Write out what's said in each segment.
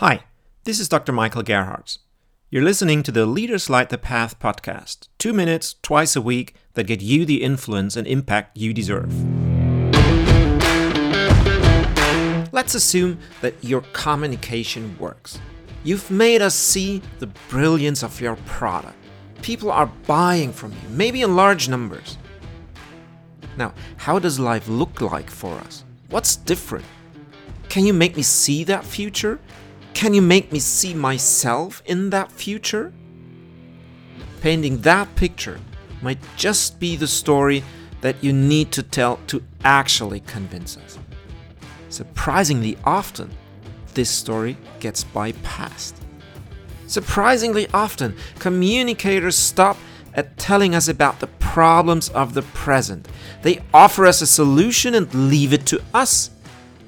Hi, this is Dr. Michael Gerhardt. You're listening to the Leaders Light the Path podcast, two minutes twice a week that get you the influence and impact you deserve. Let's assume that your communication works. You've made us see the brilliance of your product. People are buying from you, maybe in large numbers. Now, how does life look like for us? What's different? Can you make me see that future? Can you make me see myself in that future? Painting that picture might just be the story that you need to tell to actually convince us. Surprisingly often, this story gets bypassed. Surprisingly often, communicators stop at telling us about the problems of the present. They offer us a solution and leave it to us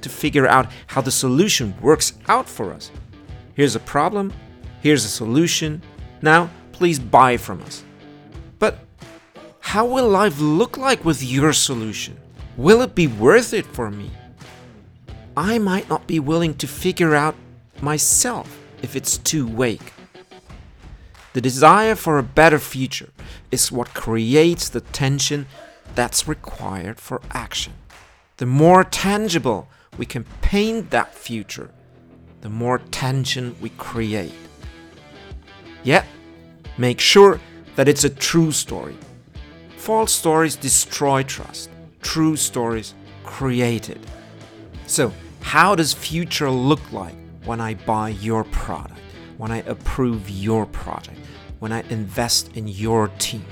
to figure out how the solution works out for us. Here's a problem, here's a solution. Now, please buy from us. But how will life look like with your solution? Will it be worth it for me? I might not be willing to figure out myself if it's too vague. The desire for a better future is what creates the tension that's required for action. The more tangible we can paint that future, the more tension we create. Yet, make sure that it's a true story. False stories destroy trust, true stories create it. So, how does future look like when I buy your product, when I approve your project, when I invest in your team?